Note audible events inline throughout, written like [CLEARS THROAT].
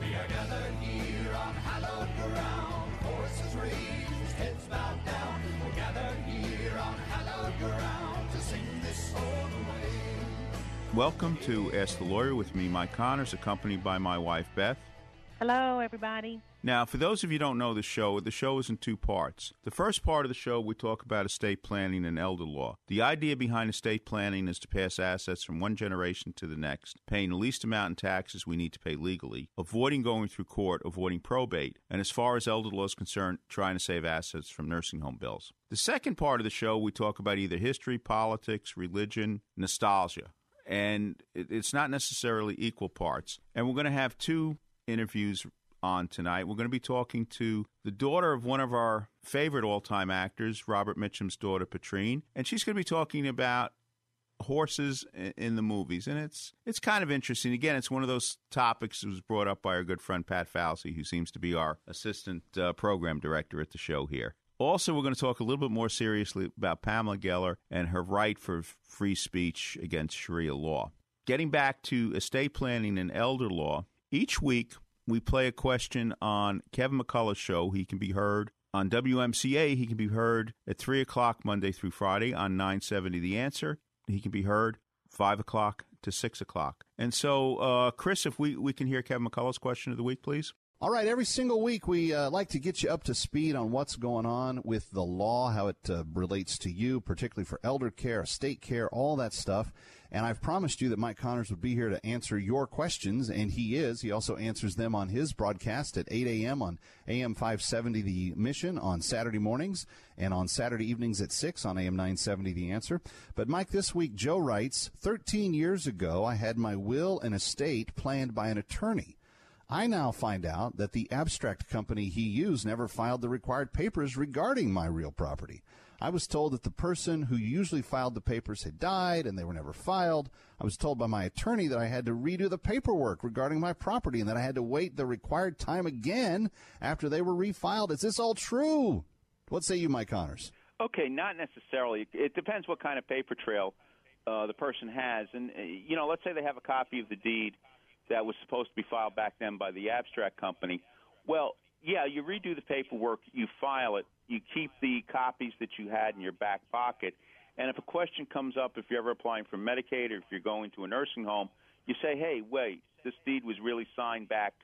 We are gathered here on hallowed ground, raised, heads bowed down. We're gathered here on hallowed ground to sing this old way. Welcome to Ask the Lawyer with me, Mike Connors, accompanied by my wife, Beth. Hello, everybody. Now, for those of you don't know the show, the show is in two parts. The first part of the show, we talk about estate planning and elder law. The idea behind estate planning is to pass assets from one generation to the next, paying the least amount in taxes we need to pay legally, avoiding going through court, avoiding probate, and as far as elder law is concerned, trying to save assets from nursing home bills. The second part of the show, we talk about either history, politics, religion, nostalgia. And it's not necessarily equal parts. And we're going to have two interviews on tonight. We're going to be talking to the daughter of one of our favorite all time actors, Robert Mitchum's daughter, Patrina, and she's going to be talking about horses in the movies and it's it's kind of interesting. Again it's one of those topics that was brought up by our good friend pat Falsey, who seems to be our assistant uh, program director at the show here. Also we're going to talk a little bit more seriously about pamela geller and her right for free speech against sharia law. Getting back to estate planning and elder law each week we play a question on Kevin McCullough's show. He can be heard on WMCA. He can be heard at 3 o'clock Monday through Friday on 970 The Answer. He can be heard 5 o'clock to 6 o'clock. And so, uh, Chris, if we, we can hear Kevin McCullough's question of the week, please. All right, every single week we uh, like to get you up to speed on what's going on with the law, how it uh, relates to you, particularly for elder care, estate care, all that stuff. And I've promised you that Mike Connors would be here to answer your questions, and he is. He also answers them on his broadcast at 8 a.m. on AM 570 The Mission on Saturday mornings and on Saturday evenings at 6 on AM 970 The Answer. But Mike, this week, Joe writes 13 years ago, I had my will and estate planned by an attorney. I now find out that the abstract company he used never filed the required papers regarding my real property. I was told that the person who usually filed the papers had died and they were never filed. I was told by my attorney that I had to redo the paperwork regarding my property and that I had to wait the required time again after they were refiled. Is this all true? What say you, Mike Connors? Okay, not necessarily. It depends what kind of paper trail uh, the person has. And, uh, you know, let's say they have a copy of the deed that was supposed to be filed back then by the abstract company. Well, yeah, you redo the paperwork, you file it, you keep the copies that you had in your back pocket. And if a question comes up, if you're ever applying for Medicaid or if you're going to a nursing home, you say, hey, wait, this deed was really signed back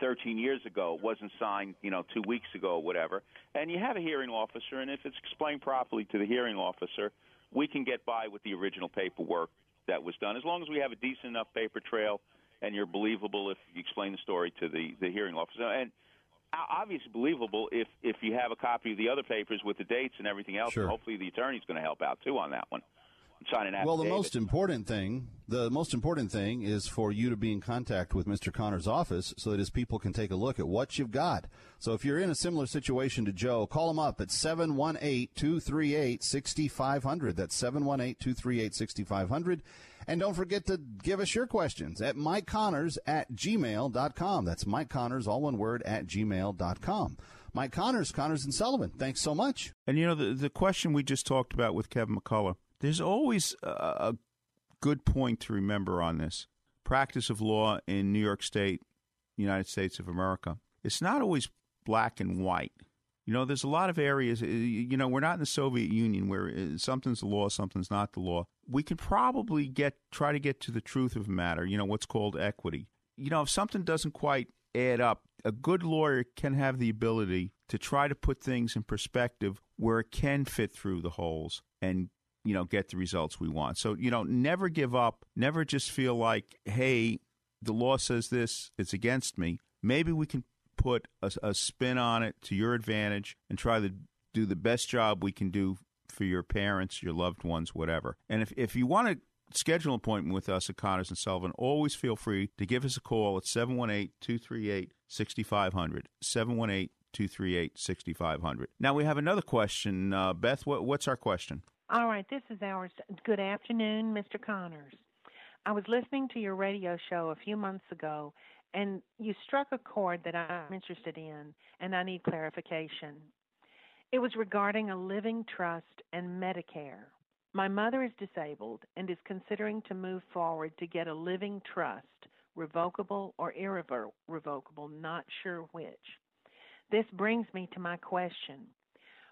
13 years ago. It wasn't signed, you know, two weeks ago or whatever. And you have a hearing officer, and if it's explained properly to the hearing officer, we can get by with the original paperwork that was done as long as we have a decent enough paper trail and you're believable if you explain the story to the, the hearing officer. And obviously believable if if you have a copy of the other papers with the dates and everything else. Sure. And hopefully, the attorney's going to help out too on that one. Sign an well, the most important thing, the most important thing is for you to be in contact with Mr. Connor's office so that his people can take a look at what you've got. So if you're in a similar situation to Joe, call him up at 718-238-6500. That's 718-238-6500. And don't forget to give us your questions at mikeconnors at gmail.com. That's Mike Connors, all one word, at gmail.com. Mike Connors, Connors and Sullivan, thanks so much. And you know, the, the question we just talked about with Kevin McCullough, there's always a good point to remember on this. Practice of law in New York State, United States of America. It's not always black and white. You know, there's a lot of areas, uh, you know, we're not in the Soviet Union where uh, something's the law, something's not the law. We can probably get, try to get to the truth of the matter, you know, what's called equity. You know, if something doesn't quite add up, a good lawyer can have the ability to try to put things in perspective where it can fit through the holes and you know get the results we want. So you know, never give up. Never just feel like, hey, the law says this, it's against me. Maybe we can put a, a spin on it to your advantage and try to do the best job we can do for your parents, your loved ones, whatever. And if if you want to schedule an appointment with us at Connors and Sullivan, always feel free to give us a call at 718 238 6500. 718 238 6500. Now we have another question. Uh, Beth, what, what's our question? All right, this is ours. Good afternoon, Mr. Connors. I was listening to your radio show a few months ago, and you struck a chord that I'm interested in, and I need clarification. It was regarding a living trust and Medicare. My mother is disabled and is considering to move forward to get a living trust, revocable or irrevocable, not sure which. This brings me to my question.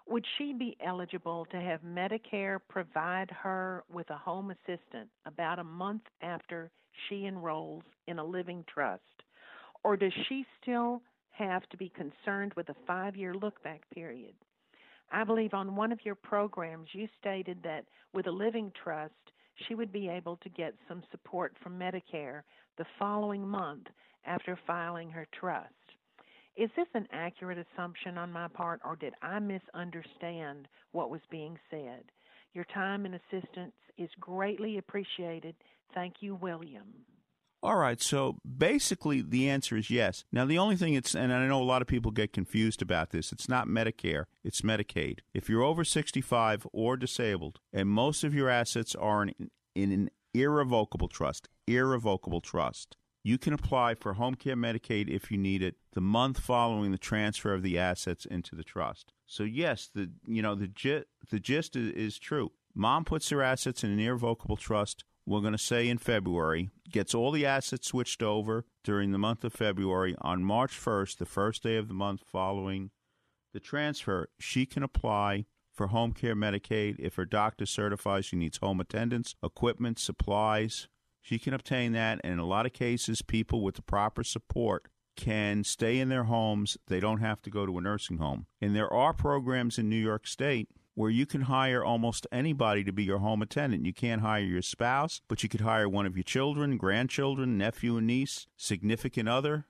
Would she be eligible to have Medicare provide her with a home assistant about a month after she enrolls in a living trust? Or does she still have to be concerned with a five year look back period? I believe on one of your programs you stated that with a living trust, she would be able to get some support from Medicare the following month after filing her trust. Is this an accurate assumption on my part, or did I misunderstand what was being said? Your time and assistance is greatly appreciated. Thank you, William. All right, so basically the answer is yes. Now the only thing it's and I know a lot of people get confused about this. It's not Medicare, it's Medicaid. If you're over 65 or disabled and most of your assets are in, in an irrevocable trust, irrevocable trust, you can apply for home care Medicaid if you need it the month following the transfer of the assets into the trust. So yes, the you know the gist, the gist is, is true. Mom puts her assets in an irrevocable trust we're going to say in February, gets all the assets switched over during the month of February. On March 1st, the first day of the month following the transfer, she can apply for home care Medicaid if her doctor certifies she needs home attendance, equipment, supplies. She can obtain that, and in a lot of cases, people with the proper support can stay in their homes. They don't have to go to a nursing home. And there are programs in New York State where you can hire almost anybody to be your home attendant. You can't hire your spouse, but you could hire one of your children, grandchildren, nephew and niece, significant other,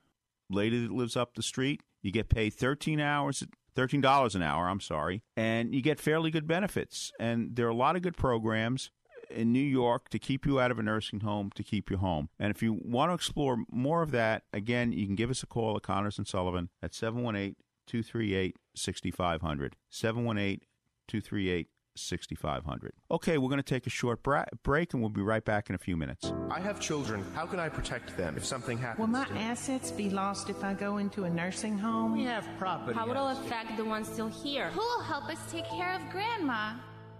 lady that lives up the street. You get paid 13 hours $13 an hour, I'm sorry, and you get fairly good benefits. And there are a lot of good programs in New York to keep you out of a nursing home to keep you home. And if you want to explore more of that, again, you can give us a call at Connors and Sullivan at 718 238 6500. 718 238 6500. Okay, we're going to take a short bra- break and we'll be right back in a few minutes. I have children. How can I protect them if something happens? Will my assets be lost if I go into a nursing home? We have property. How will it affect the ones still here? Who will help us take care of Grandma?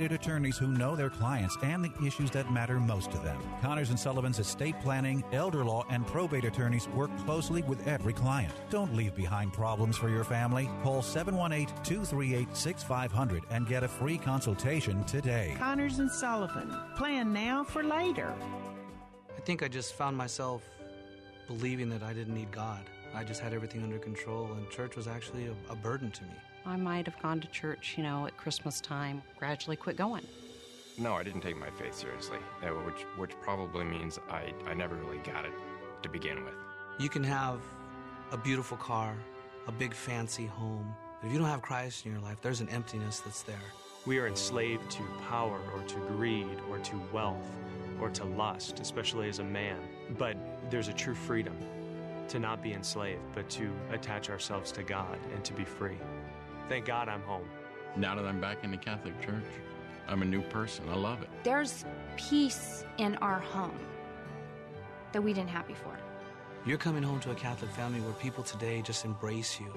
attorneys who know their clients and the issues that matter most to them. Connors and Sullivan's estate planning, elder law, and probate attorneys work closely with every client. Don't leave behind problems for your family. Call 718-238-6500 and get a free consultation today. Connors and Sullivan. Plan now for later. I think I just found myself believing that I didn't need God. I just had everything under control, and church was actually a, a burden to me. I might have gone to church, you know, at Christmas time, gradually quit going. No, I didn't take my faith seriously, uh, which which probably means I, I never really got it to begin with. You can have a beautiful car, a big fancy home, but if you don't have Christ in your life, there's an emptiness that's there. We are enslaved to power or to greed or to wealth or to lust, especially as a man. But there's a true freedom to not be enslaved, but to attach ourselves to God and to be free. Thank God I'm home. Now that I'm back in the Catholic Church, I'm a new person. I love it. There's peace in our home that we didn't have before. You're coming home to a Catholic family where people today just embrace you.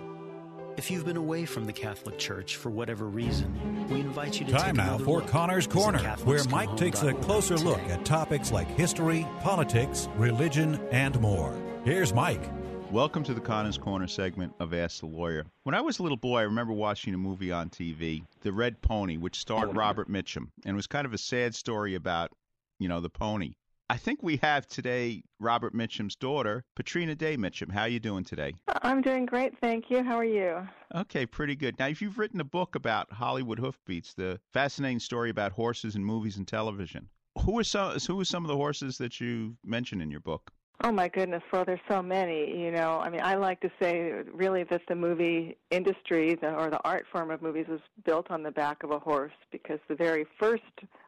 If you've been away from the Catholic Church for whatever reason, we invite you to Time take now another for look. Connor's Corner, where Mike takes a closer look at topics like history, politics, religion, and more. Here's Mike. Welcome to the Connors Corner segment of Ask the Lawyer. When I was a little boy, I remember watching a movie on TV, The Red Pony, which starred oh, Robert Mitchum, and it was kind of a sad story about, you know, the pony. I think we have today Robert Mitchum's daughter, Patrina Day Mitchum. How are you doing today? I'm doing great, thank you. How are you? Okay, pretty good. Now, if you've written a book about Hollywood hoofbeats, the fascinating story about horses in movies and television, who are some who are some of the horses that you mention in your book? Oh my goodness, well, there's so many. You know, I mean, I like to say really that the movie industry, the, or the art form of movies, was built on the back of a horse because the very first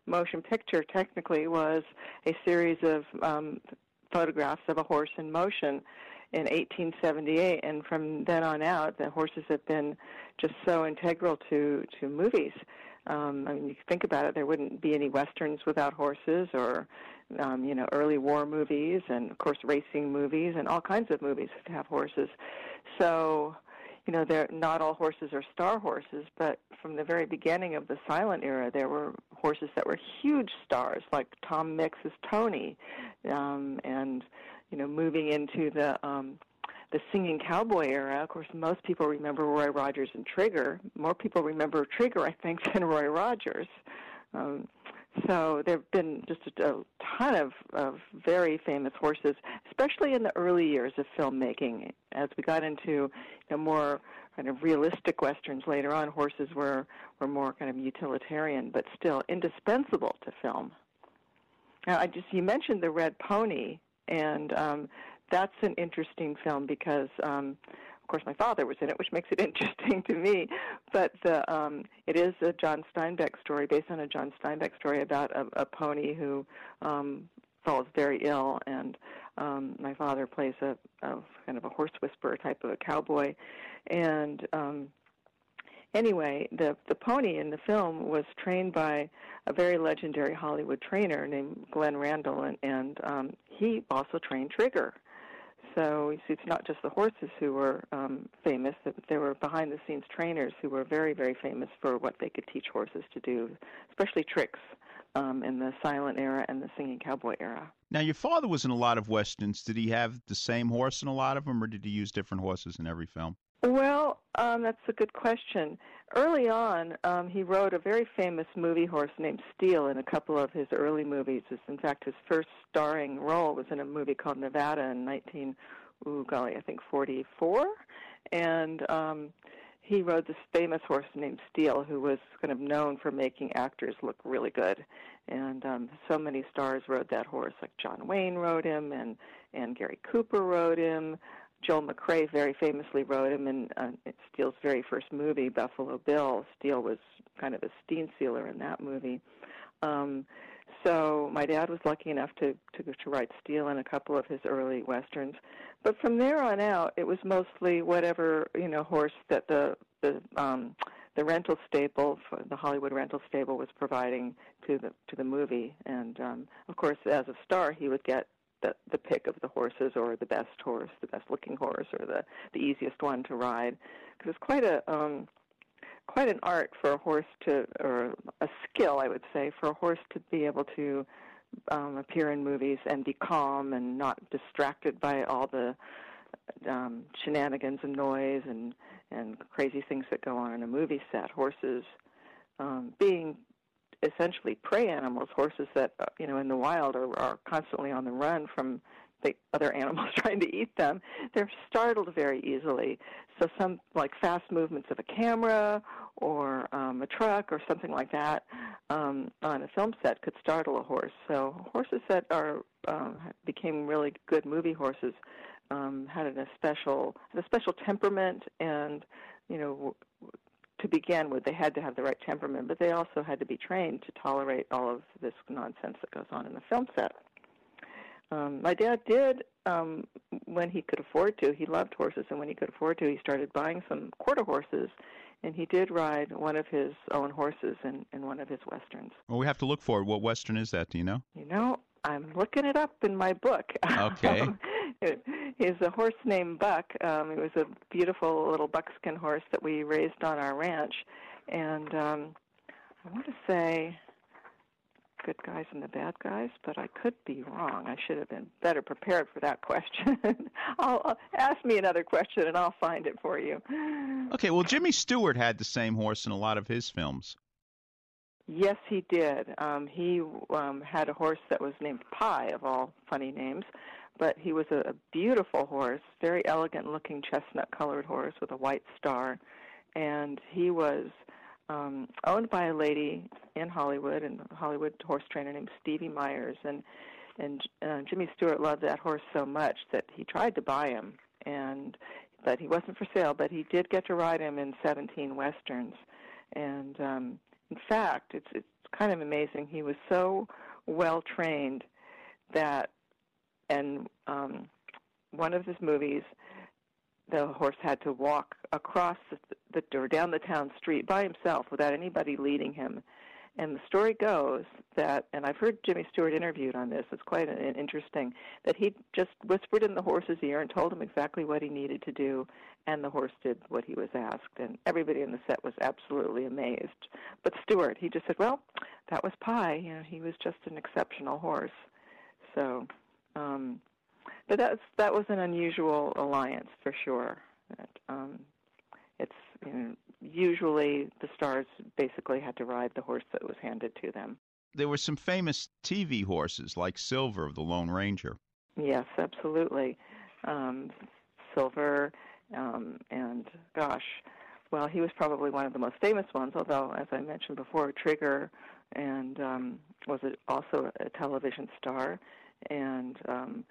motion picture technically was a series of um, photographs of a horse in motion in 1878, and from then on out, the horses have been just so integral to to movies. Um, I mean, you think about it, there wouldn't be any westerns without horses, or um, you know, early war movies, and of course, racing movies, and all kinds of movies have horses. So, you know, they're not all horses are star horses, but from the very beginning of the silent era, there were horses that were huge stars, like Tom Mix's Tony, um, and you know, moving into the um, the singing cowboy era. Of course, most people remember Roy Rogers and Trigger. More people remember Trigger, I think, [LAUGHS] than Roy Rogers. Um, so there have been just a, a ton of, of very famous horses, especially in the early years of filmmaking. As we got into know, more kind of realistic westerns later on, horses were, were more kind of utilitarian, but still indispensable to film. Now, I just you mentioned the Red Pony, and um, that's an interesting film because, um, of course, my father was in it, which makes it [LAUGHS] interesting to me. But the um, it is a John Steinbeck story based on a John Steinbeck story about a, a pony who um, falls very ill, and um, my father plays a, a kind of a horse whisperer type of a cowboy, and um, anyway, the the pony in the film was trained by a very legendary Hollywood trainer named Glenn Randall, and, and um, he also trained Trigger. So you see, it's not just the horses who were um, famous; there were behind-the-scenes trainers who were very, very famous for what they could teach horses to do, especially tricks um, in the silent era and the singing cowboy era. Now, your father was in a lot of westerns. Did he have the same horse in a lot of them, or did he use different horses in every film? Well, um, that's a good question. Early on, um, he rode a very famous movie horse named Steele in a couple of his early movies. In fact, his first starring role was in a movie called Nevada in 19, ooh, golly, I think 44. And um, he rode this famous horse named Steele, who was kind of known for making actors look really good. And um, so many stars rode that horse, like John Wayne rode him, and and Gary Cooper rode him. Joel McCrea very famously rode him in uh, Steele's very first movie, Buffalo Bill. Steele was kind of a steam sealer in that movie. Um, so my dad was lucky enough to, to to ride Steele in a couple of his early westerns, but from there on out, it was mostly whatever you know horse that the the um, the rental stable, the Hollywood rental stable, was providing to the to the movie. And um, of course, as a star, he would get the the pick of the horses or the best horse, the best looking horse, or the the easiest one to ride. Because it's quite a um, quite an art for a horse to, or a skill, I would say, for a horse to be able to um, appear in movies and be calm and not distracted by all the um, shenanigans and noise and and crazy things that go on in a movie set. Horses um, being essentially prey animals, horses that uh, you know in the wild are, are constantly on the run from the other [LAUGHS] animals trying to eat them. They're startled very easily. So some like fast movements of a camera or um, a truck or something like that um, on a film set could startle a horse. So horses that are um, became really good movie horses um, had a special had a special temperament and you know to begin with, they had to have the right temperament, but they also had to be trained to tolerate all of this nonsense that goes on in the film set. Um, my dad did, um, when he could afford to, he loved horses, and when he could afford to, he started buying some quarter horses and he did ride one of his own horses in, in one of his westerns. Well, we have to look for it. What western is that? Do you know? You know, I'm looking it up in my book. [LAUGHS] Okay. [LAUGHS] He's a horse named Buck. Um, he was a beautiful little buckskin horse that we raised on our ranch, and um, I want to say good guys and the bad guys, but I could be wrong. I should have been better prepared for that [LAUGHS] question. I'll, I'll ask me another question and I'll find it for you. Okay, well, Jimmy Stewart had the same horse in a lot of his films. Yes, he did. Um, he um, had a horse that was named Pie, of all funny names, but he was a, a beautiful horse, very elegant looking chestnut colored horse with a white star. And he was um, owned by a lady in Hollywood, and Hollywood horse trainer named Stevie Myers, and and uh, Jimmy Stewart loved that horse so much that he tried to buy him, and but he wasn't for sale. But he did get to ride him in 17 westerns, and um, in fact, it's it's kind of amazing. He was so well trained that, and um, one of his movies the horse had to walk across the, the or down the town street by himself without anybody leading him. And the story goes that, and I've heard Jimmy Stewart interviewed on this. It's quite an, interesting that he just whispered in the horse's ear and told him exactly what he needed to do, and the horse did what he was asked. And everybody in the set was absolutely amazed. But Stewart, he just said, "Well, that was Pie. You know, he was just an exceptional horse." So, um, but that's that was an unusual alliance for sure. That, um, it's you know, usually the stars basically had to ride the horse that was handed to them. There were some famous TV horses like Silver of the Lone Ranger. Yes, absolutely. Um, Silver, um, and gosh, well, he was probably one of the most famous ones. Although, as I mentioned before, Trigger, and um, was also a television star, and um,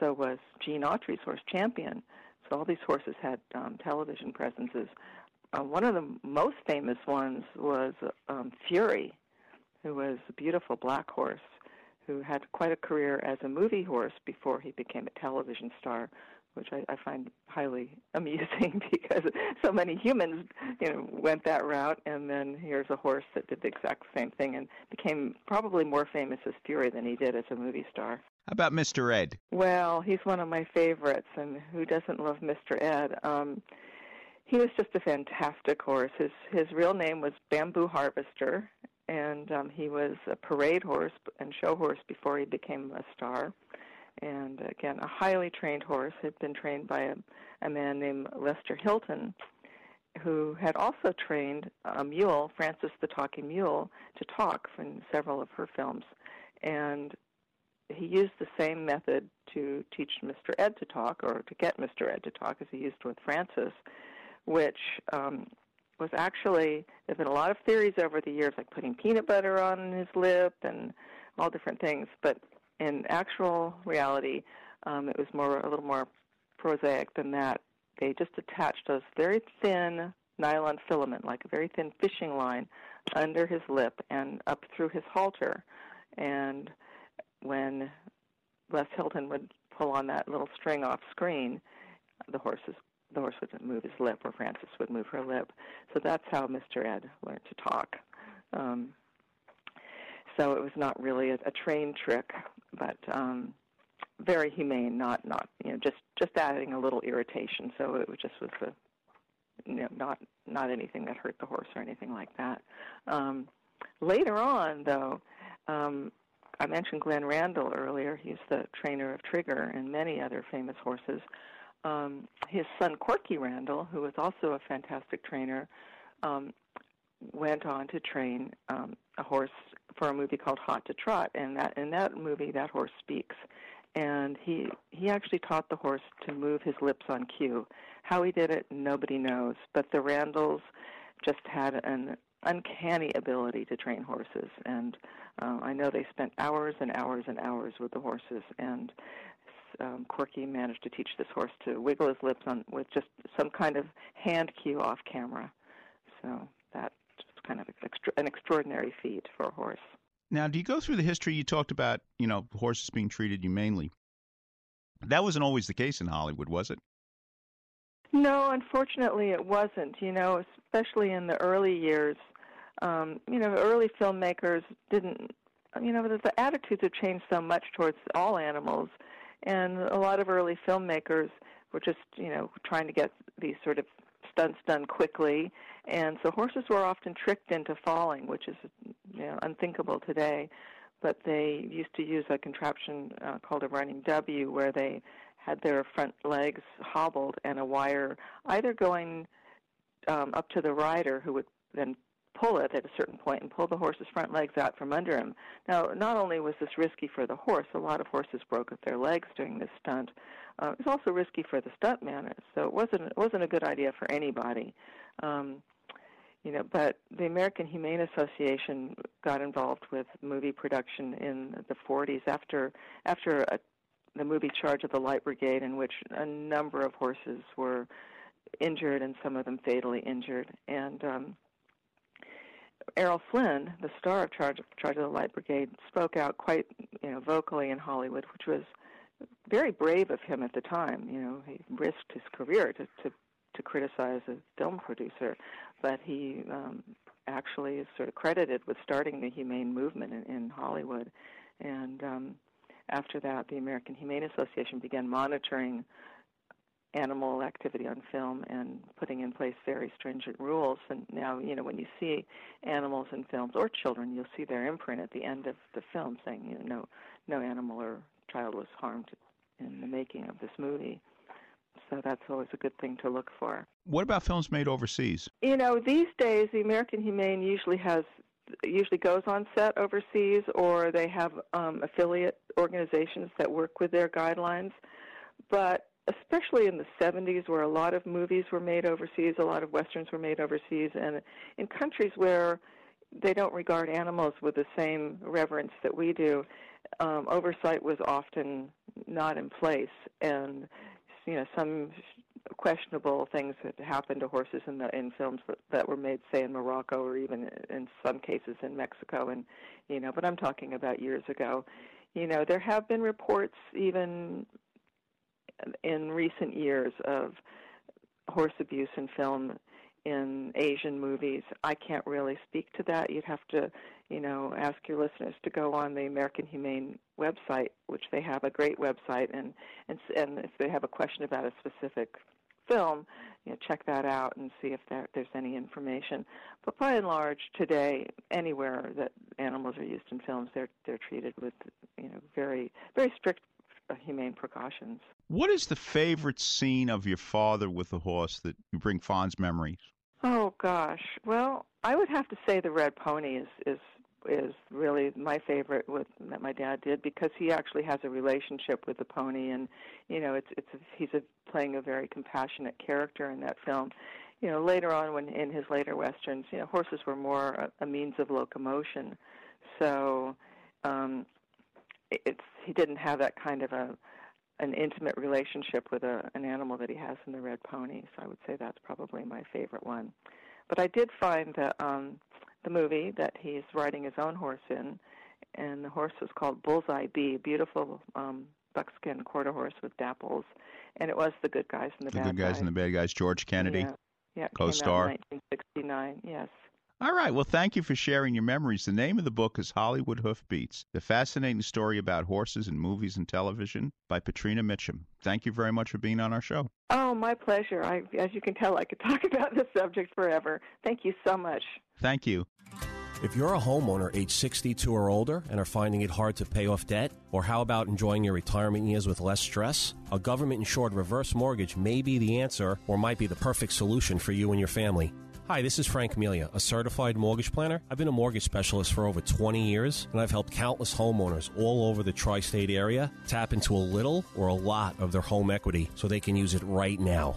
so was Gene Autry's horse Champion. So all these horses had um, television presences. Uh, one of the most famous ones was um, Fury, who was a beautiful black horse who had quite a career as a movie horse before he became a television star, which I, I find highly [LAUGHS] amusing [LAUGHS] because so many humans, you know, went that route, and then here's a horse that did the exact same thing and became probably more famous as Fury than he did as a movie star. How about Mr. Ed? Well, he's one of my favorites, and who doesn't love Mr. Ed? Um, he was just a fantastic horse. His his real name was Bamboo Harvester, and um, he was a parade horse and show horse before he became a star. And again, a highly trained horse had been trained by a, a man named Lester Hilton, who had also trained a mule, Francis the Talking Mule, to talk in several of her films. And he used the same method to teach Mr. Ed to talk, or to get Mr. Ed to talk, as he used with Francis, which um, was actually there've been a lot of theories over the years, like putting peanut butter on his lip and all different things. But in actual reality, um, it was more a little more prosaic than that. They just attached a very thin nylon filament, like a very thin fishing line, under his lip and up through his halter, and when Les Hilton would pull on that little string off screen, the horses the horse would move his lip, or Francis would move her lip. So that's how Mr. Ed learned to talk. Um, so it was not really a, a trained trick, but um, very humane. Not not you know just just adding a little irritation. So it just was a you know not not anything that hurt the horse or anything like that. Um, later on, though, um, I mentioned Glenn Randall earlier. He's the trainer of Trigger and many other famous horses. Um, his son Corky Randall, who was also a fantastic trainer, um, went on to train um, a horse for a movie called Hot to Trot, and that in that movie, that horse speaks, and he he actually taught the horse to move his lips on cue. How he did it, nobody knows, but the Randalls just had an uncanny ability to train horses, and uh, I know they spent hours and hours and hours with the horses, and um, Corky managed to teach this horse to wiggle his lips on with just some kind of hand cue off camera. So that's kind of extra, an extraordinary feat for a horse. Now, do you go through the history? You talked about, you know, horses being treated humanely. That wasn't always the case in Hollywood, was it? No, unfortunately, it wasn't. You know, especially in the early years, um, you know, early filmmakers didn't. You know, the, the attitudes have changed so much towards all animals, and a lot of early filmmakers were just, you know, trying to get these sort of stunts done quickly, and so horses were often tricked into falling, which is, you know, unthinkable today. But they used to use a contraption uh, called a running W, where they had their front legs hobbled and a wire either going um, up to the rider who would then pull it at a certain point and pull the horse's front legs out from under him. Now, not only was this risky for the horse, a lot of horses broke their legs during this stunt. Uh, it was also risky for the stuntman, so it wasn't it wasn't a good idea for anybody. Um, you know, but the American Humane Association got involved with movie production in the 40s after after a the movie Charge of the Light Brigade, in which a number of horses were injured and some of them fatally injured. And um, Errol Flynn, the star of Charge, Charge of the Light Brigade, spoke out quite you know vocally in Hollywood, which was very brave of him at the time. You know, he risked his career to to, to criticize a film producer, but he um, actually is sort of credited with starting the humane movement in, in Hollywood, and um, after that, the American Humane Association began monitoring animal activity on film and putting in place very stringent rules. And now, you know, when you see animals in films or children, you'll see their imprint at the end of the film saying, you know, no, no animal or child was harmed in the making of this movie. So that's always a good thing to look for. What about films made overseas? You know, these days the American Humane usually has usually goes on set overseas, or they have um, affiliate organizations that work with their guidelines. But especially in the 70s, where a lot of movies were made overseas, a lot of westerns were made overseas, and in countries where they don't regard animals with the same reverence that we do, um, oversight was often not in place, and you know some questionable things that happened to horses in the in films that, were made, say in Morocco or even in some cases in Mexico, and you know. But I'm talking about years ago. You know, there have been reports even in recent years of horse abuse in film in Asian movies. I can't really speak to that. You'd have to, you know, ask your listeners to go on the American Humane website, which they have a great website, and and and if they have a question about a specific film, you know, check that out and see if there, there's any information. But by and large, today, anywhere that animals are used in films, they're they're treated with you know very very strict humane precautions. What is the favorite scene of your father with the horse that you bring fond memories? Oh gosh, well, I would have to say the red pony is is is really my favorite with that my dad did because he actually has a relationship with the pony and you know it's it's a, he's a, playing a very compassionate character in that film you know later on when in his later westerns you know horses were more a, a means of locomotion so um it's he didn't have that kind of a an intimate relationship with a an animal that he has in the red pony so i would say that's probably my favorite one but i did find the um the movie that he's riding his own horse in, and the horse was called Bullseye Bee, beautiful um, buckskin quarter horse with dapples, and it was the good guys and the, the bad good guys, and the bad guys. George Kennedy, yeah, yeah co-star. 1969, yes. All right. Well, thank you for sharing your memories. The name of the book is Hollywood Hoofbeats The Fascinating Story About Horses in Movies and Television by Patrina Mitchum. Thank you very much for being on our show. Oh, my pleasure. I, as you can tell, I could [LAUGHS] talk about this subject forever. Thank you so much. Thank you. If you're a homeowner age 62 or older and are finding it hard to pay off debt, or how about enjoying your retirement years with less stress? A government insured reverse mortgage may be the answer or might be the perfect solution for you and your family. Hi, this is Frank Melia, a certified mortgage planner. I've been a mortgage specialist for over 20 years, and I've helped countless homeowners all over the tri state area tap into a little or a lot of their home equity so they can use it right now.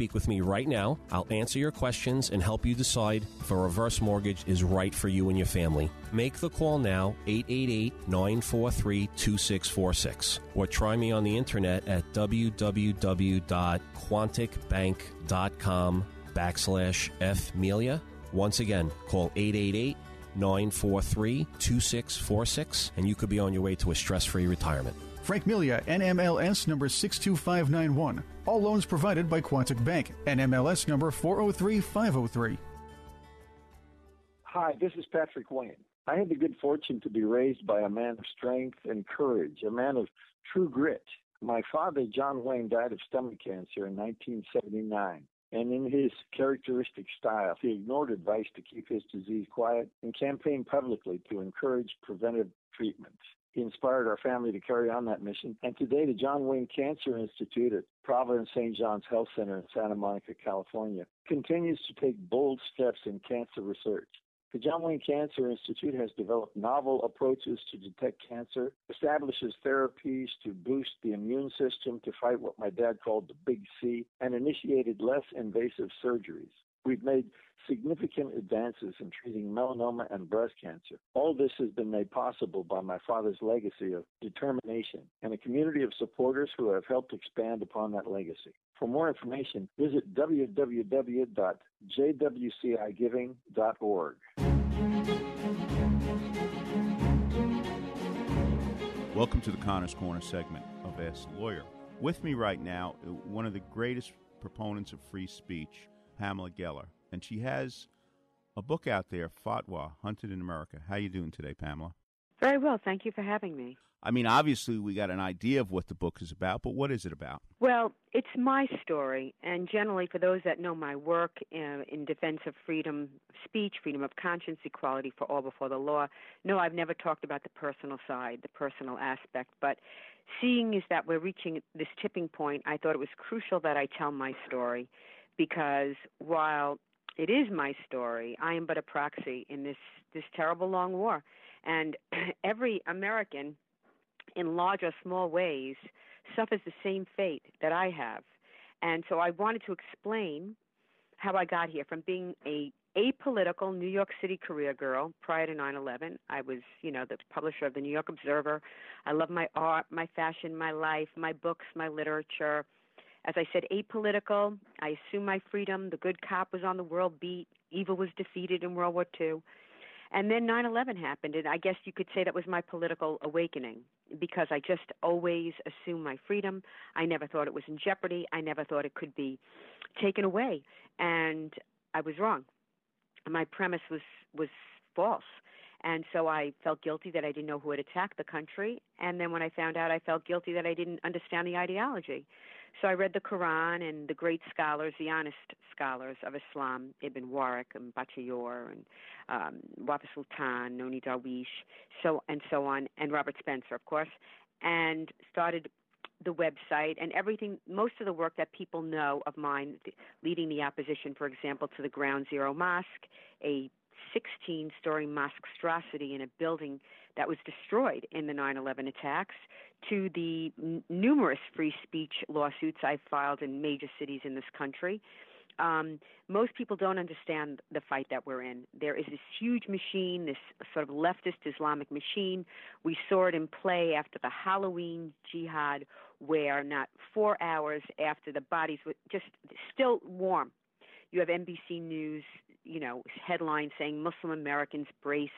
speak with me right now. I'll answer your questions and help you decide if a reverse mortgage is right for you and your family. Make the call now, 888 943 2646, or try me on the internet at www.quonticbank.com backslash fmelia. Once again, call 888 943 2646, and you could be on your way to a stress free retirement. Frank Melia, NMLS number 62591. All loans provided by Quontic Bank, NMLS number 403503. Hi, this is Patrick Wayne. I had the good fortune to be raised by a man of strength and courage, a man of true grit. My father, John Wayne, died of stomach cancer in 1979. And in his characteristic style, he ignored advice to keep his disease quiet and campaigned publicly to encourage preventive treatment. He inspired our family to carry on that mission. And today, the John Wayne Cancer Institute at Providence St. John's Health Center in Santa Monica, California, continues to take bold steps in cancer research. The John Wayne Cancer Institute has developed novel approaches to detect cancer, establishes therapies to boost the immune system to fight what my dad called the big C, and initiated less invasive surgeries. We've made significant advances in treating melanoma and breast cancer. All this has been made possible by my father's legacy of determination and a community of supporters who have helped expand upon that legacy. For more information, visit www.jwcigiving.org. Welcome to the Connors Corner segment of Ask Lawyer. With me right now, uh, one of the greatest proponents of free speech, Pamela Geller, and she has a book out there, Fatwa: Hunted in America. How you doing today, Pamela? Very well, thank you for having me. I mean, obviously, we got an idea of what the book is about, but what is it about? Well, it's my story, and generally, for those that know my work uh, in defense of freedom of speech, freedom of conscience, equality for all before the law, no, I've never talked about the personal side, the personal aspect. But seeing is that we're reaching this tipping point, I thought it was crucial that I tell my story because while it is my story, I am but a proxy in this, this terrible long war. And [CLEARS THROAT] every American in large or small ways, suffers the same fate that I have. And so I wanted to explain how I got here from being a apolitical New York City career girl prior to 9/11. I was, you know, the publisher of the New York Observer. I love my art, my fashion, my life, my books, my literature. As I said, apolitical. I assumed my freedom. The good cop was on the world beat. Evil was defeated in World War II. And then 9 11 happened, and I guess you could say that was my political awakening because I just always assumed my freedom. I never thought it was in jeopardy. I never thought it could be taken away. And I was wrong. My premise was, was false. And so I felt guilty that I didn't know who had attacked the country. And then when I found out, I felt guilty that I didn't understand the ideology. So I read the Quran and the great scholars, the honest scholars of Islam, Ibn Warraq and Bat Ye'or and um, Wafa Sultan, Nonie Darwish, so and so on, and Robert Spencer, of course, and started the website and everything, most of the work that people know of mine, leading the opposition, for example, to the Ground Zero Mosque, a 16 story monstrosity in a building that was destroyed in the 9 11 attacks, to the n- numerous free speech lawsuits I've filed in major cities in this country. Um, most people don't understand the fight that we're in. There is this huge machine, this sort of leftist Islamic machine. We saw it in play after the Halloween jihad, where not four hours after the bodies were just still warm, you have NBC News, you know, headlines saying Muslim Americans brace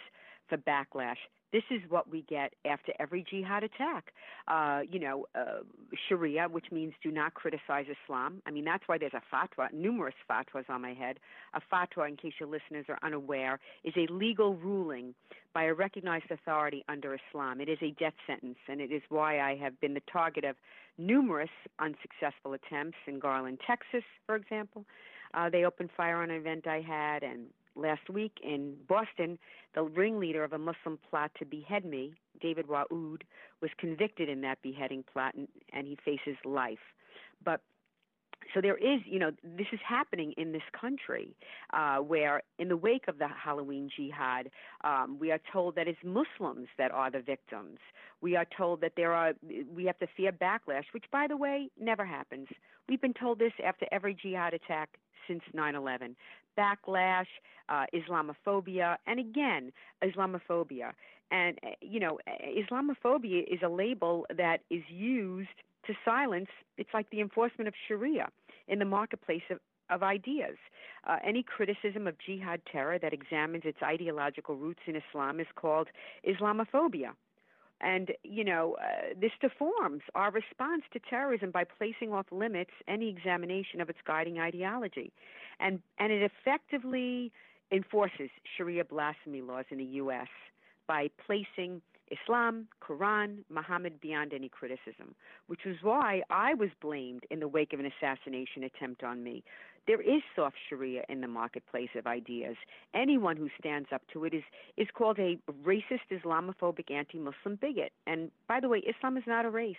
for backlash. This is what we get after every jihad attack. Uh, you know, uh, Sharia, which means do not criticize Islam. I mean, that's why there's a fatwa, numerous fatwas on my head. A fatwa, in case your listeners are unaware, is a legal ruling by a recognized authority under Islam. It is a death sentence, and it is why I have been the target of numerous unsuccessful attempts in Garland, Texas, for example. Uh, they opened fire on an event I had, and last week in Boston, the ringleader of a Muslim plot to behead me, David Waoud, was convicted in that beheading plot, and, and he faces life. But so there is, you know, this is happening in this country, uh, where in the wake of the Halloween jihad, um, we are told that it's Muslims that are the victims. We are told that there are, we have to fear backlash, which, by the way, never happens. We've been told this after every jihad attack since 9/11. Backlash, uh, Islamophobia, and again, Islamophobia. And uh, you know, Islamophobia is a label that is used to silence. It's like the enforcement of Sharia in the marketplace of, of ideas. Uh, any criticism of jihad terror that examines its ideological roots in Islam is called Islamophobia. And, you know, uh, this deforms our response to terrorism by placing off limits any examination of its guiding ideology. And, and it effectively enforces Sharia blasphemy laws in the U.S. by placing Islam, Quran, Muhammad beyond any criticism, which was why I was blamed in the wake of an assassination attempt on me. There is soft Sharia in the marketplace of ideas. Anyone who stands up to it is, is called a racist, Islamophobic, anti Muslim bigot. And by the way, Islam is not a race.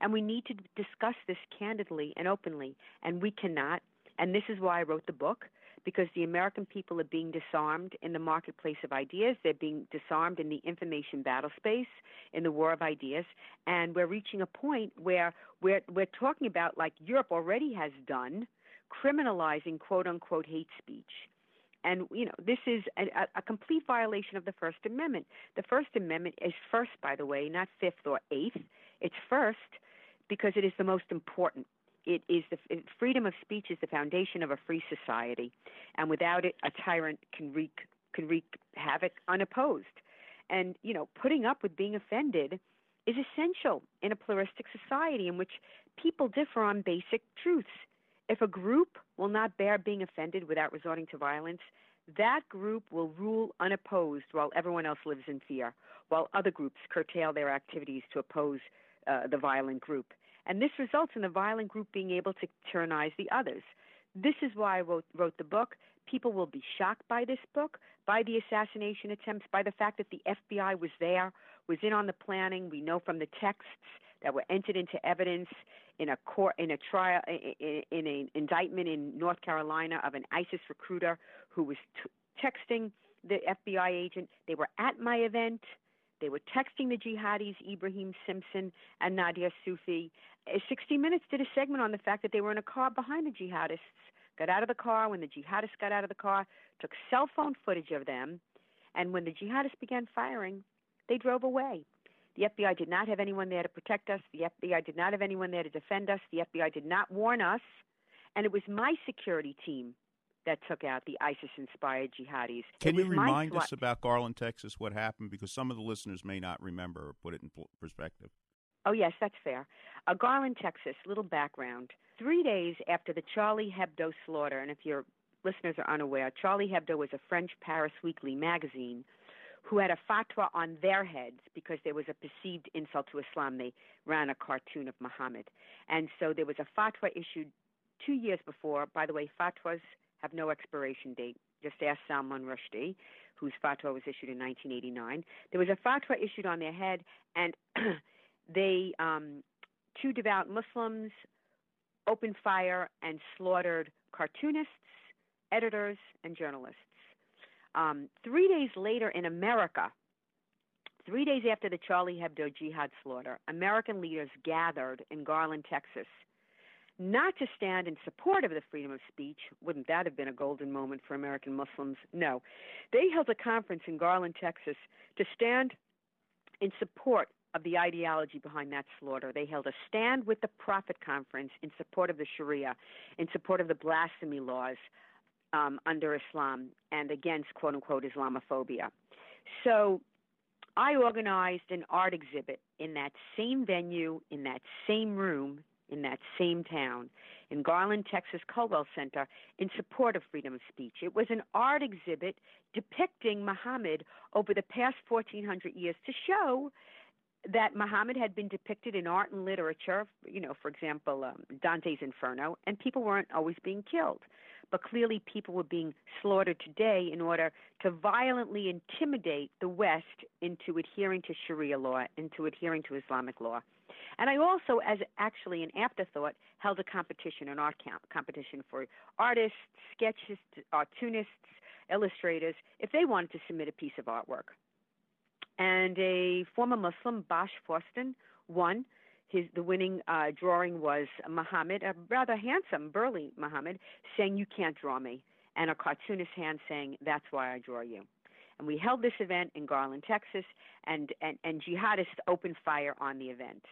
And we need to discuss this candidly and openly, and we cannot. And this is why I wrote the book because the American people are being disarmed in the marketplace of ideas. They're being disarmed in the information battle space, in the war of ideas. And we're reaching a point where we're, we're talking about, like Europe already has done, criminalizing quote unquote hate speech. And you know this is a, a, complete violation of the First Amendment. The First Amendment is first, by the way, not fifth or eighth. It's first because it is the most important. It is the freedom of speech is the foundation of a free society, and without it, a tyrant can wreak can wreak havoc unopposed. And you know, putting up with being offended is essential in a pluralistic society in which people differ on basic truths. If a group will not bear being offended without resorting to violence, that group will rule unopposed while everyone else lives in fear, while other groups curtail their activities to oppose uh, the violent group. And this results in the violent group being able to tyrannize the others. This is why I wrote, wrote the book. People will be shocked by this book, by the assassination attempts, by the fact that the FBI was there, was in on the planning. We know from the texts that were entered into evidence in a court in a trial in, in an indictment in North Carolina of an ISIS recruiter who was t- texting the FBI agent. They were at my event. They were texting the jihadis, Ibrahim Simpson and Nadir Soofi. Uh, 60 Minutes did a segment on the fact that they were in a car behind the jihadists, got out of the car when the jihadists got out of the car, took cell phone footage of them, and when the jihadists began firing, they drove away. The FBI did not have anyone there to protect us. The FBI did not have anyone there to defend us. The FBI did not warn us. And it was my security team that took out the ISIS inspired jihadis. Can you remind us about Garland, Texas, what happened? Because some of the listeners may not remember or put it in perspective. Oh, yes, that's fair. Uh, Garland, Texas, little background. Three days after the Charlie Hebdo slaughter, and if your listeners are unaware, Charlie Hebdo was a French Paris weekly magazine who had a fatwa on their heads because there was a perceived insult to Islam. They ran a cartoon of Muhammad. And so there was a fatwa issued two years before. By the way, fatwas have no expiration date. Just ask Salman Rushdie, whose fatwa was issued in 1989. There was a fatwa issued on their head, and [CLEARS THROAT] they, um, two devout Muslims, opened fire and slaughtered cartoonists, editors, and journalists. Um, three days later in America, three days after the Charlie Hebdo jihad slaughter, American leaders gathered in Garland, Texas, not to stand in support of the freedom of speech. Wouldn't that have been a golden moment for American Muslims? No. They held a conference in Garland, Texas to stand in support of the ideology behind that slaughter. They held a stand with the Prophet Conference in support of the Sharia, in support of the blasphemy laws um, under Islam, and against quote unquote Islamophobia. So I organized an art exhibit in that same venue, in that same room, in that same town, in Garland, Texas Culwell Center, in support of freedom of speech. It was an art exhibit depicting Muhammad over the past 1400 years to show that Muhammad had been depicted in art and literature, you know, for example, um, Dante's Inferno, and people weren't always being killed. But clearly, people were being slaughtered today in order to violently intimidate the West into adhering to Sharia law, into adhering to Islamic law. And I also, as actually an afterthought, held a competition, an art camp competition for artists, sketchists, cartoonists, illustrators, if they wanted to submit a piece of artwork. And a former Muslim, Bosch Fawstin, won. His, the winning uh, drawing was Muhammad, a rather handsome, burly Muhammad, saying, You can't draw me. And a cartoonist's hand saying, That's why I draw you. And we held this event in Garland, Texas, and, and, and jihadists opened fire on the event.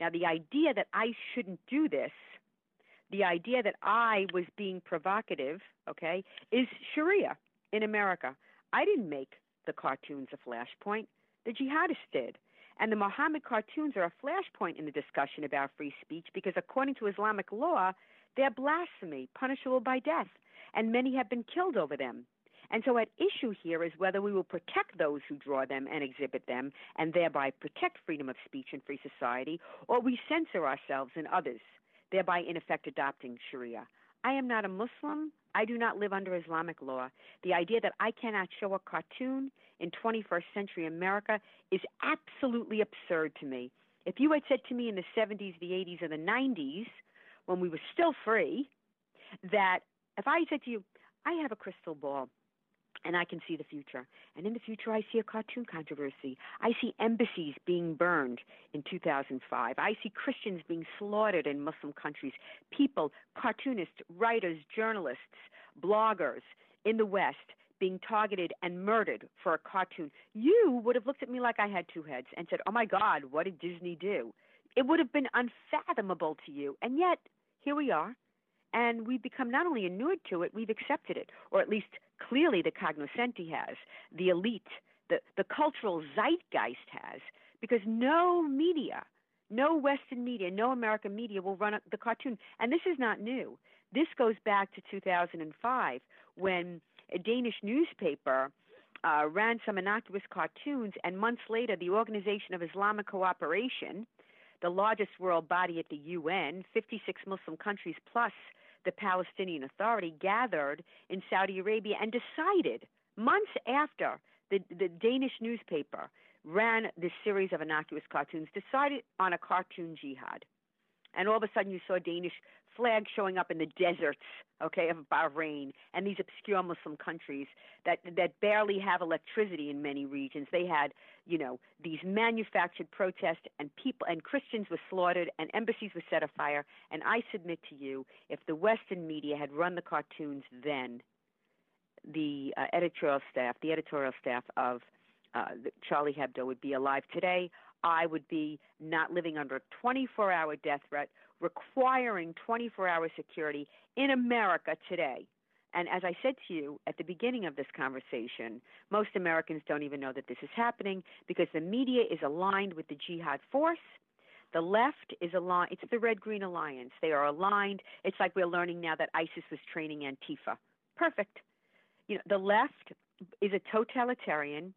Now, the idea that I shouldn't do this, the idea that I was being provocative, okay, is Sharia in America. I didn't make the cartoons a flashpoint, the jihadists did. And the Mohammed cartoons are a flashpoint in the discussion about free speech because, according to Islamic law, they're blasphemy, punishable by death, and many have been killed over them. And so, at issue here is whether we will protect those who draw them and exhibit them, and thereby protect freedom of speech and free society, or we censor ourselves and others, thereby, in effect, adopting Sharia. I am not a Muslim. I do not live under Islamic law. The idea that I cannot show a cartoon in 21st century America is absolutely absurd to me. If you had said to me in the 70s, the 80s, or the 90s, when we were still free, that if I said to you, I have a crystal ball and I can see the future. And in the future, I see a cartoon controversy. I see embassies being burned in 2005. I see Christians being slaughtered in Muslim countries. People, cartoonists, writers, journalists, bloggers in the West being targeted and murdered for a cartoon. You would have looked at me like I had two heads and said, Oh my God, what did Disney do? It would have been unfathomable to you. And yet, here we are. And we've become not only inured to it, we've accepted it, or at least clearly the cognoscenti has, the elite, the, the cultural zeitgeist has, because no media, no Western media, no American media will run the cartoon. And this is not new. This goes back to 2005 when a Danish newspaper uh, ran some innocuous cartoons, and months later, the Organization of Islamic Cooperation, the largest world body at the UN, 56 Muslim countries plus the Palestinian Authority gathered in Saudi Arabia and decided months after the, the Danish newspaper ran this series of innocuous cartoons, decided on a cartoon jihad. And all of a sudden, you saw Danish flags showing up in the deserts, okay, of Bahrain and these obscure Muslim countries that that barely have electricity in many regions. They had, you know, these manufactured protests, and people and Christians were slaughtered, and embassies were set afire. And I submit to you, if the Western media had run the cartoons then, the uh, editorial staff, the editorial staff of uh, Charlie Hebdo would be alive today. I would be not living under a 24 hour death threat requiring 24 hour security in America today. And as I said to you at the beginning of this conversation, most Americans don't even know that this is happening because the media is aligned with the jihad force. The left is aligned, it's the Red Green Alliance. They are aligned. It's like we're learning now that ISIS was training Antifa. Perfect. You know, the left is a totalitarian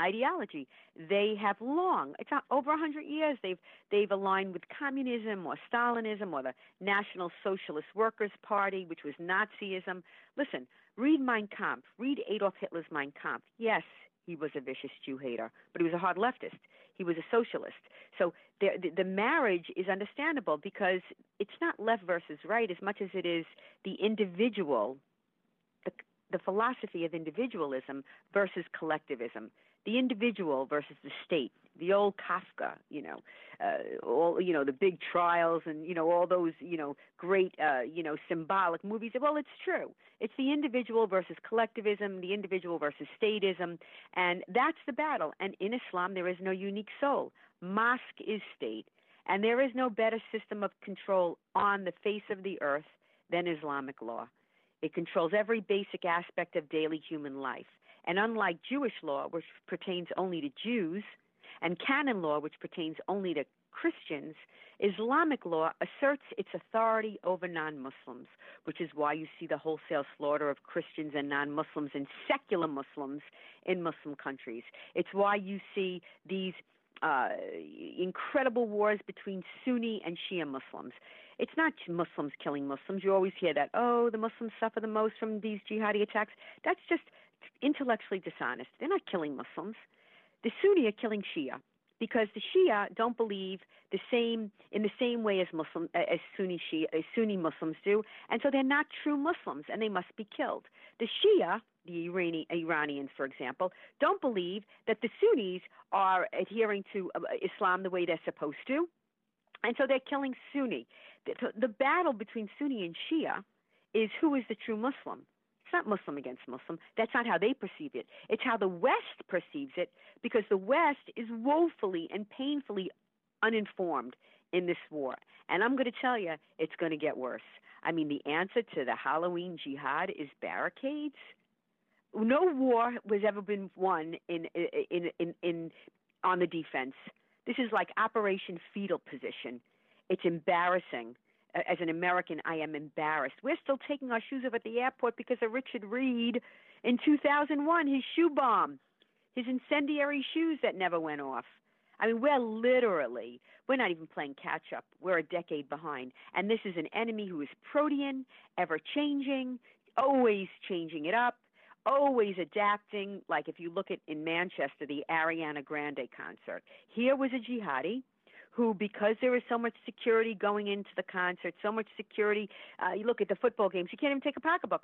ideology. They have long, it's over a 100 years, they've, they've aligned with communism or Stalinism or the National Socialist Workers' Party, which was Nazism. Listen, read Mein Kampf, read Adolf Hitler's Mein Kampf. Yes, he was a vicious Jew hater, but he was a hard leftist. He was a socialist. So the, the, the marriage is understandable because it's not left versus right as much as it is the individual, the, the philosophy of individualism versus collectivism the individual versus the state. The old Kafka, you know, uh, all you know, the big trials and you know all those you know great uh, you know symbolic movies. Well, it's true. It's the individual versus collectivism, the individual versus statism, and that's the battle. And in Islam, there is no unique soul. Mosque is state, and there is no better system of control on the face of the earth than Islamic law. It controls every basic aspect of daily human life. And unlike Jewish law, which pertains only to Jews, and canon law, which pertains only to Christians, Islamic law asserts its authority over non Muslims, which is why you see the wholesale slaughter of Christians and non Muslims and secular Muslims in Muslim countries. It's why you see these uh, incredible wars between Sunni and Shia Muslims. It's not Muslims killing Muslims. You always hear that, oh, the Muslims suffer the most from these jihadi attacks. That's just intellectually dishonest. They're not killing Muslims. The Sunni are killing Shia. because the Shia don't believe the same in the same way as Muslim as Sunni Shia, as Sunni Muslims do, and so they're not true Muslims and they must be killed. The Shia, the Irani, Iranians, for example, don't believe that the Sunnis are adhering to uh, Islam the way they're supposed to, and so they're killing Sunni. The battle between Sunni and Shia is who is the true Muslim. Not Muslim against Muslim. That's not how they perceive it. It's how the West perceives it because the West is woefully and painfully uninformed in this war. And I'm going to tell you, it's going to get worse. I mean, the answer to the Halloween jihad is barricades. No war has ever been won in in in, in on the defense. This is like Operation Fetal Position. It's embarrassing. As an American, I am embarrassed. We're still taking our shoes off at the airport because of Richard Reid in 2001, his shoe bomb, his incendiary shoes that never went off. I mean, we're literally, we're not even playing catch up. We're a decade behind. And this is an enemy who is protean, ever changing, always changing it up, always adapting. Like if you look at in Manchester, the Ariana Grande concert, here was a jihadi who, because there is so much security going into the concert, so much security, uh, you look at the football games, you can't even take a pocketbook.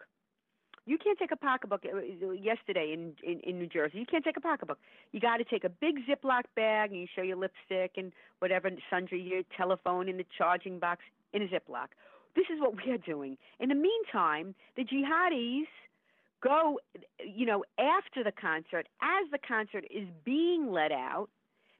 You can't take a pocketbook. Uh, yesterday in, in in New Jersey, you can't take a pocketbook. You got to take a big Ziploc bag and you show your lipstick and whatever sundry your telephone in the charging box in a Ziploc. This is what we are doing. In the meantime, the jihadis go, you know, after the concert, as the concert is being let out,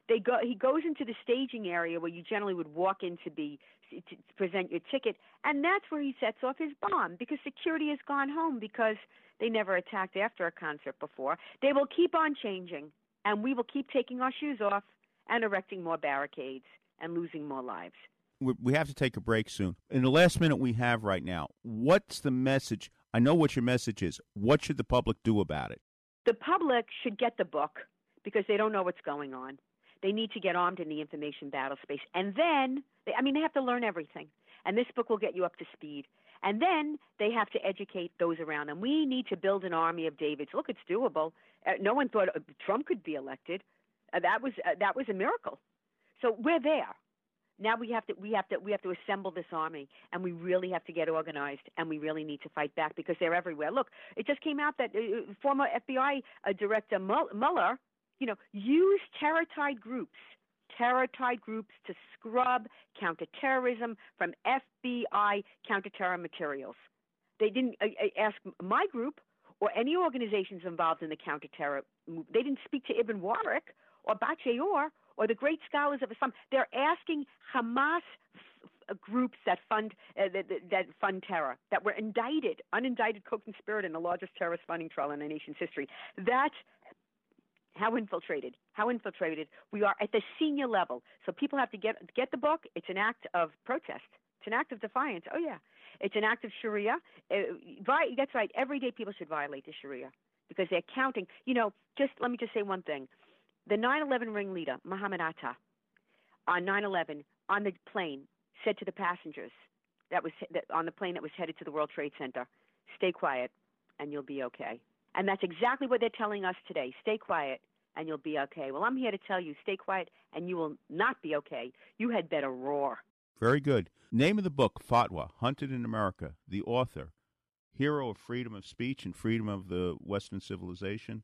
they go. He goes into the staging area where you generally would walk in to be to present your ticket, and that's where he sets off his bomb because security has gone home because they never attacked after a concert before. They will keep on changing, and we will keep taking our shoes off and erecting more barricades and losing more lives. We have to take a break soon. In the last minute we have right now, what's the message? I know what your message is. What should the public do about it? The public should get the book because they don't know what's going on. They need to get armed in the information battle space. And then, they, I mean, they have to learn everything. And this book will get you up to speed. And then they have to educate those around them. We need to build an army of Davids. Look, it's doable. Uh, no one thought uh, Trump could be elected. Uh, that was uh, that was a miracle. So we're there. Now we have to we have to we have to assemble this army, and we really have to get organized, and we really need to fight back because they're everywhere. Look, it just came out that uh, former FBI uh, Director Mueller you know, use terror-tied groups, terror-tied groups to scrub counterterrorism from FBI counterterror materials. They didn't uh, ask my group or any organizations involved in the counterterror. They didn't speak to Ibn Warraq or Bat Ye'or or the great scholars of Islam. They're asking Hamas groups that fund uh, that, that, fund terror that were indicted, unindicted co-conspirator in the largest terrorist funding trial in the nation's history. That's how infiltrated? How infiltrated? We are at the senior level. So people have to get get the book. It's an act of protest. It's an act of defiance. Oh yeah, it's an act of Sharia. Uh, that's right. Every day people should violate the Sharia because they're counting. You know, just let me just say one thing. The 9/11 ringleader, Muhammad Atta, on 9/11 on the plane said to the passengers that was on the plane that was headed to the World Trade Center, "Stay quiet, and you'll be okay." And that's exactly what they're telling us today. Stay quiet and you'll be okay. Well, I'm here to tell you stay quiet and you will not be okay. You had better roar. Very good. Name of the book Fatwa Hunted in America. The author, hero of freedom of speech and freedom of the Western civilization,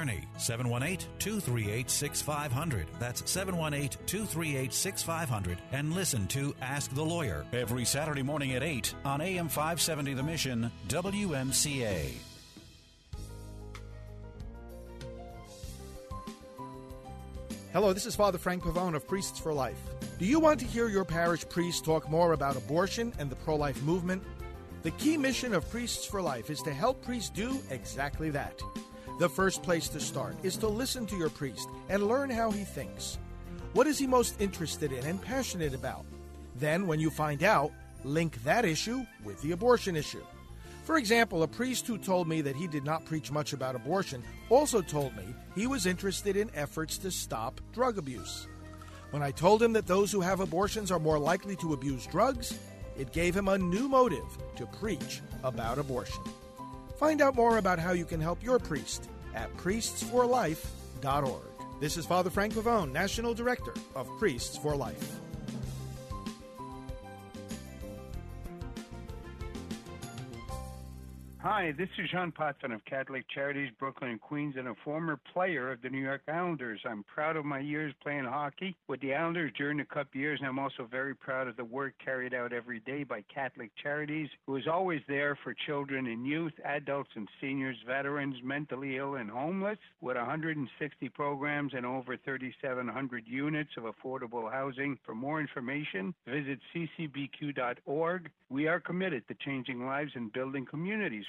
attorney. 718 238 6500. That's 718 238 6500. And listen to Ask the Lawyer every Saturday morning at 8 on AM 570 The Mission, WMCA. Hello, this is Father Frank Pavone of Priests for Life. Do you want to hear your parish priest talk more about abortion and the pro life movement? The key mission of Priests for Life is to help priests do exactly that. The first place to start is to listen to your priest and learn how he thinks. What is he most interested in and passionate about? Then, when you find out, link that issue with the abortion issue. For example, a priest who told me that he did not preach much about abortion also told me he was interested in efforts to stop drug abuse. When I told him that those who have abortions are more likely to abuse drugs, it gave him a new motive to preach about abortion. Find out more about how you can help your priest at priestsforlife.org. This is Father Frank Pavone, National Director of Priests for Life. Hi, this is John Patton of Catholic Charities, Brooklyn and Queens, and a former player of the New York Islanders. I'm proud of my years playing hockey with the Islanders during the Cup years, and I'm also very proud of the work carried out every day by Catholic Charities, who is always there for children and youth, adults and seniors, veterans, mentally ill, and homeless, with 160 programs and over 3,700 units of affordable housing. For more information, visit ccbq.org. We are committed to changing lives and building communities.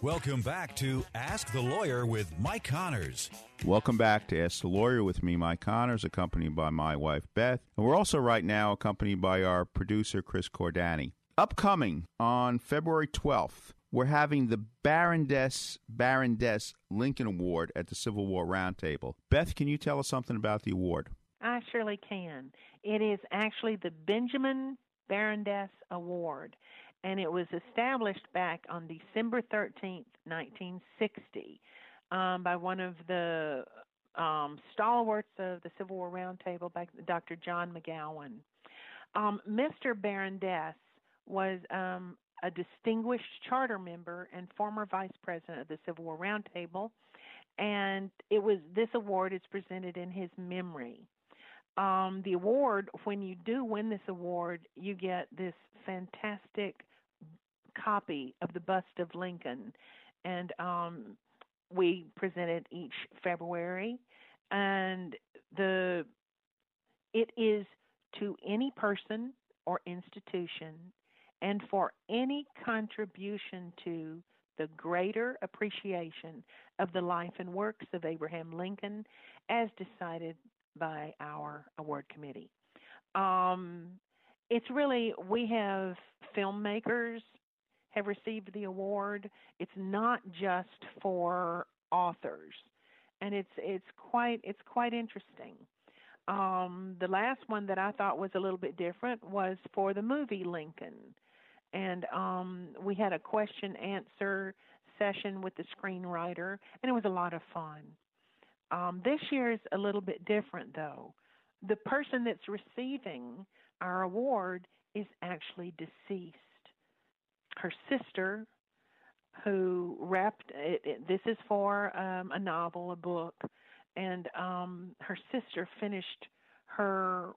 Welcome back to Ask the Lawyer with Mike Connors. Welcome back to Ask the Lawyer with me, Mike Connors, accompanied by my wife, Beth. And we're also right now accompanied by our producer, Chris Cordani. Upcoming on February 12th, we're having the Barondess Barondess Lincoln Award at the Civil War Roundtable. Beth, can you tell us something about the award? I surely can. It is actually the Benjamin Barondess Award, and it was established back on December 13th, 1960, um, by one of the um, stalwarts of the Civil War Roundtable, Dr. John McGowan. Um, Mr. Barondess was um, a distinguished charter member and former vice president of the Civil War Roundtable, and it was this award is presented in his memory. Um, the award, when you do win this award, you get this fantastic copy of the bust of Lincoln, and um, we present it each February, and the it is to any person or institution and for any contribution to the greater appreciation of the life and works of Abraham Lincoln as decided by our award committee. Um, it's really, we have filmmakers have received the award. It's not just for authors, and it's it's quite it's quite interesting. Um, the last one that I thought was a little bit different was for the movie Lincoln, and um, we had a question answer session with the screenwriter, and it was a lot of fun. Um, this year is a little bit different, though. The person that's receiving our award is actually deceased. Her sister, who wrapped it, it this is for um, a novel, a book, and um, her sister finished her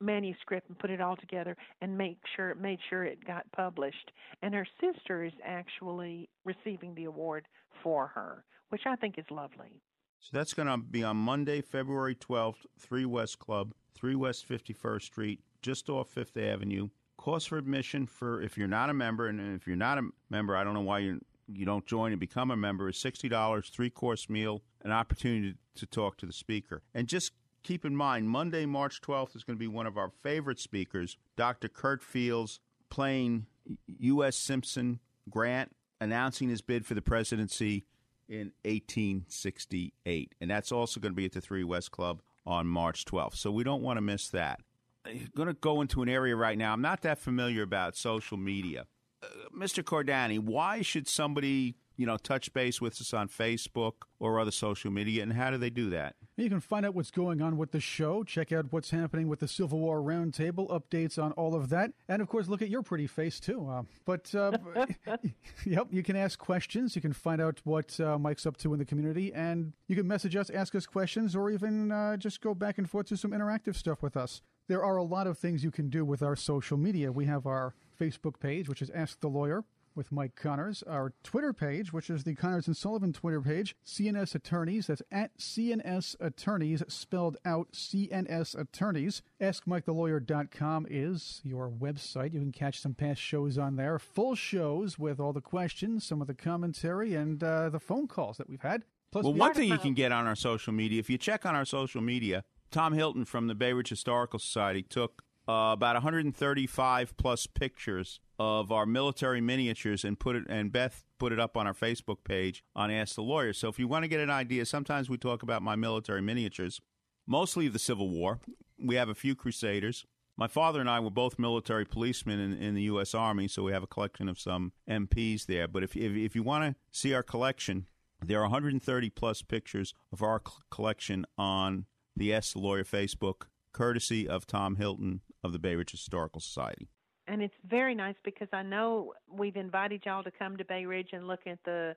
manuscript and put it all together and make sure made sure it got published. And her sister is actually receiving the award for her which i think is lovely. So that's going to be on monday february 12th 3 west club 3 west 51st street just off fifth avenue cost for admission for if you're not a member and if you're not a member i don't know why you you don't join and become a member is $60 three course meal an opportunity to talk to the speaker and just keep in mind, Monday, March 12th is going to be one of our favorite speakers, Dr. Curt Fields, playing U.S. Simpson Grant, announcing his bid for the presidency in 1868. And that's also going to be at the Three West Club on March 12th. So we don't want to miss that. I'm going to go into an area right now. I'm not that familiar about social media. Uh, Mr. Cordani, why should somebody you know, touch base with us on Facebook or other social media, and how do they do that? You can find out what's going on with the show, check out what's happening with the Civil War Roundtable, updates on all of that, and of course, look at your pretty face too. Uh, but uh, [LAUGHS] yep, you can ask questions. You can find out what uh, Mike's up to in the community, and you can message us, ask us questions, or even uh, just go back and forth to some interactive stuff with us. There are a lot of things you can do with our social media. We have our Facebook page, which is Ask the Lawyer with Mike Connors, our Twitter page, which is the Connors and Sullivan Twitter page, CNS Attorneys, that's at CNS Attorneys, spelled out CNS Attorneys. AskMikeTheLawyer.com is your website. You can catch some past shows on there, full shows with all the questions, some of the commentary, and uh, the phone calls that we've had. Plus, well, we one thing you can get on our social media, if you check on our social media, Tom Hilton from the Bay Ridge Historical Society took uh, about 135 plus pictures of our military miniatures and put it and Beth put it up on our Facebook page on Ask the Lawyer. So if you want to get an idea, sometimes we talk about my military miniatures, mostly the Civil War. We have a few Crusaders. My father and I were both military policemen in, in the U.S. Army, so we have a collection of some MPs there. But if if, if you want to see our collection, there are 130 plus pictures of our collection on the S Lawyer Facebook, courtesy of Tom Hilton of the Bay Ridge Historical Society. And it's very nice because I know we've invited y'all to come to Bay Ridge and look at the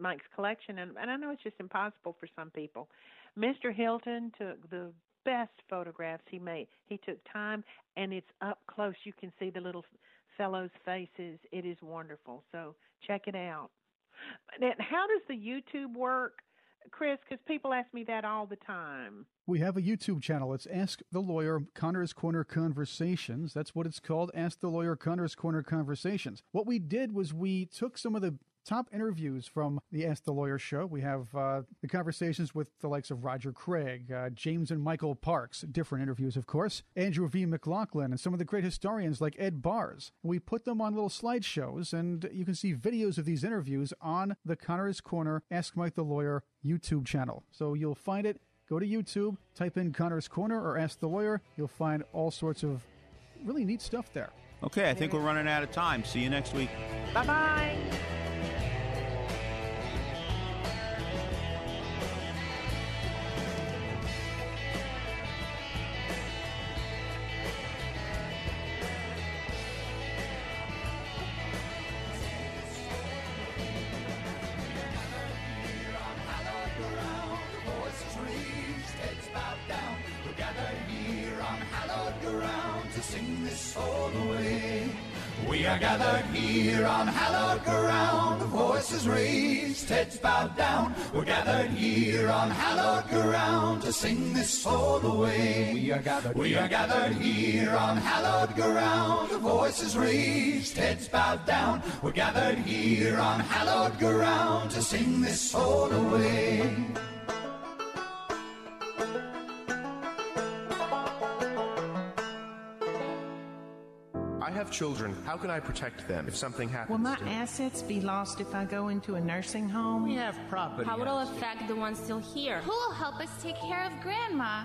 Mike's collection, and, and I know it's just impossible for some people. Mr. Hilton took the best photographs he made. He took time, and it's up close. You can see the little fellows' faces. It is wonderful. So check it out. How does the YouTube work? Chris, because people ask me that all the time. We have a YouTube channel. It's Ask the Lawyer Connor's Corner Conversations. That's what it's called Ask the Lawyer Connor's Corner Conversations. What we did was we took some of the top interviews from the Ask the Lawyer show. We have uh, the conversations with the likes of Roger Craig, uh, James and Michael Parks, different interviews, of course, Andrew V. McLaughlin, and some of the great historians like Ed Bearss. We put them on little slideshows, and you can see videos of these interviews on the Connor's Corner Ask Mike the Lawyer YouTube channel. So you'll find it. Go to YouTube, type in Connor's Corner or Ask the Lawyer. You'll find all sorts of really neat stuff there. Okay, I think we're running out of time. See you next week. Bye bye. Are gathered, we are gathered here on hallowed ground. Voices raised, heads bowed down. We're gathered here on hallowed ground to sing this all the I have children. How can I protect them if something happens? Will my assets be lost if I go into a nursing home? We have property. How will it affect the ones still here? Who will help us take care of Grandma?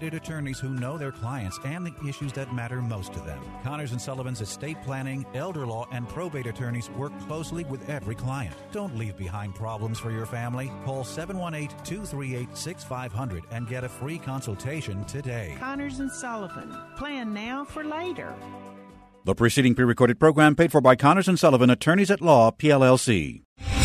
dedicated attorneys who know their clients and the issues that matter most to them. Connors and Sullivan's estate planning, elder law, and probate attorneys work closely with every client. Don't leave behind problems for your family. Call 718 238 6500 and get a free consultation today. Connors and Sullivan. Plan now for later. The preceding pre recorded program paid for by Connors and Sullivan, attorneys at law, PLLC.